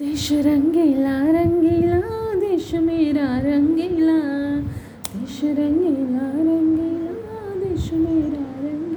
देश रंगीला रंगीला देश मेरा रंगीला। देश रंगीला रंगीला देश मेरा रंगीला।